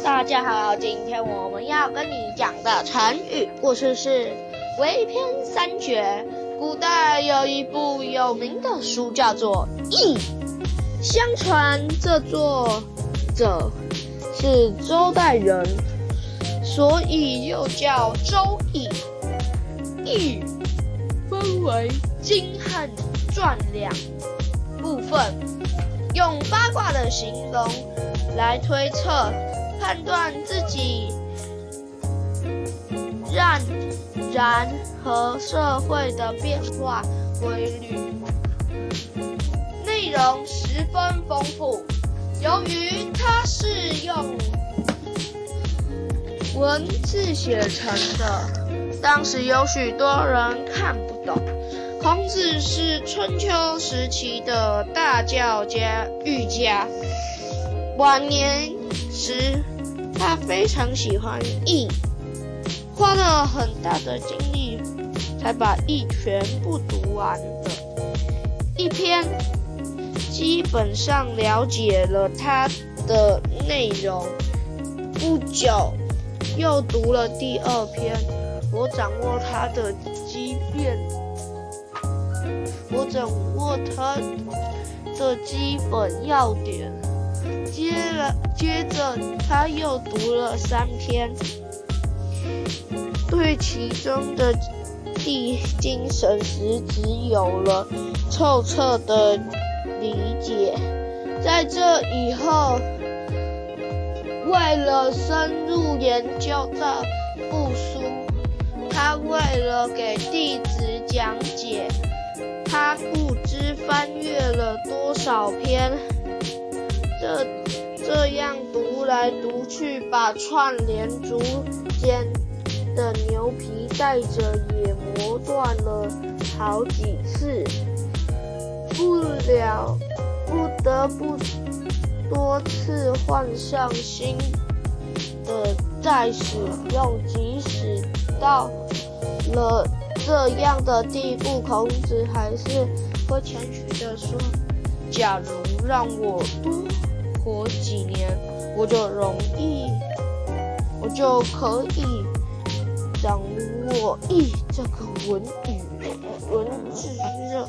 大家好，今天我们要跟你讲的成语故事是“围篇三绝”。古代有一部有名的书叫做《易》，相传这作者是周代人，所以又叫《周易》。易分为经和传两部分，用八卦的形容来推测。判断自己让然和社会的变化规律，内容十分丰富。由于它是用文字写成的，当时有许多人看不懂。孔子是春秋时期的大教家、儒家，晚年。非常喜欢《易》，花了很大的精力才把《易》全部读完的。一篇基本上了解了它的内容，不久又读了第二篇，我掌握它的基变，我掌握它的基本要点。接了，接着他又读了三篇，对其中的地精神实质有了透彻的理解。在这以后，为了深入研究这部书，他为了给弟子讲解，他不知翻阅了多少篇。这这样读来读去，把串联竹间的牛皮带着也磨断了好几次，不了不得不多次换上新的再使用，即使到了这样的地步，孔子还是会谦虚的说：“假如让我多。”活几年，我就容易，我就可以掌握一这个文语文字热。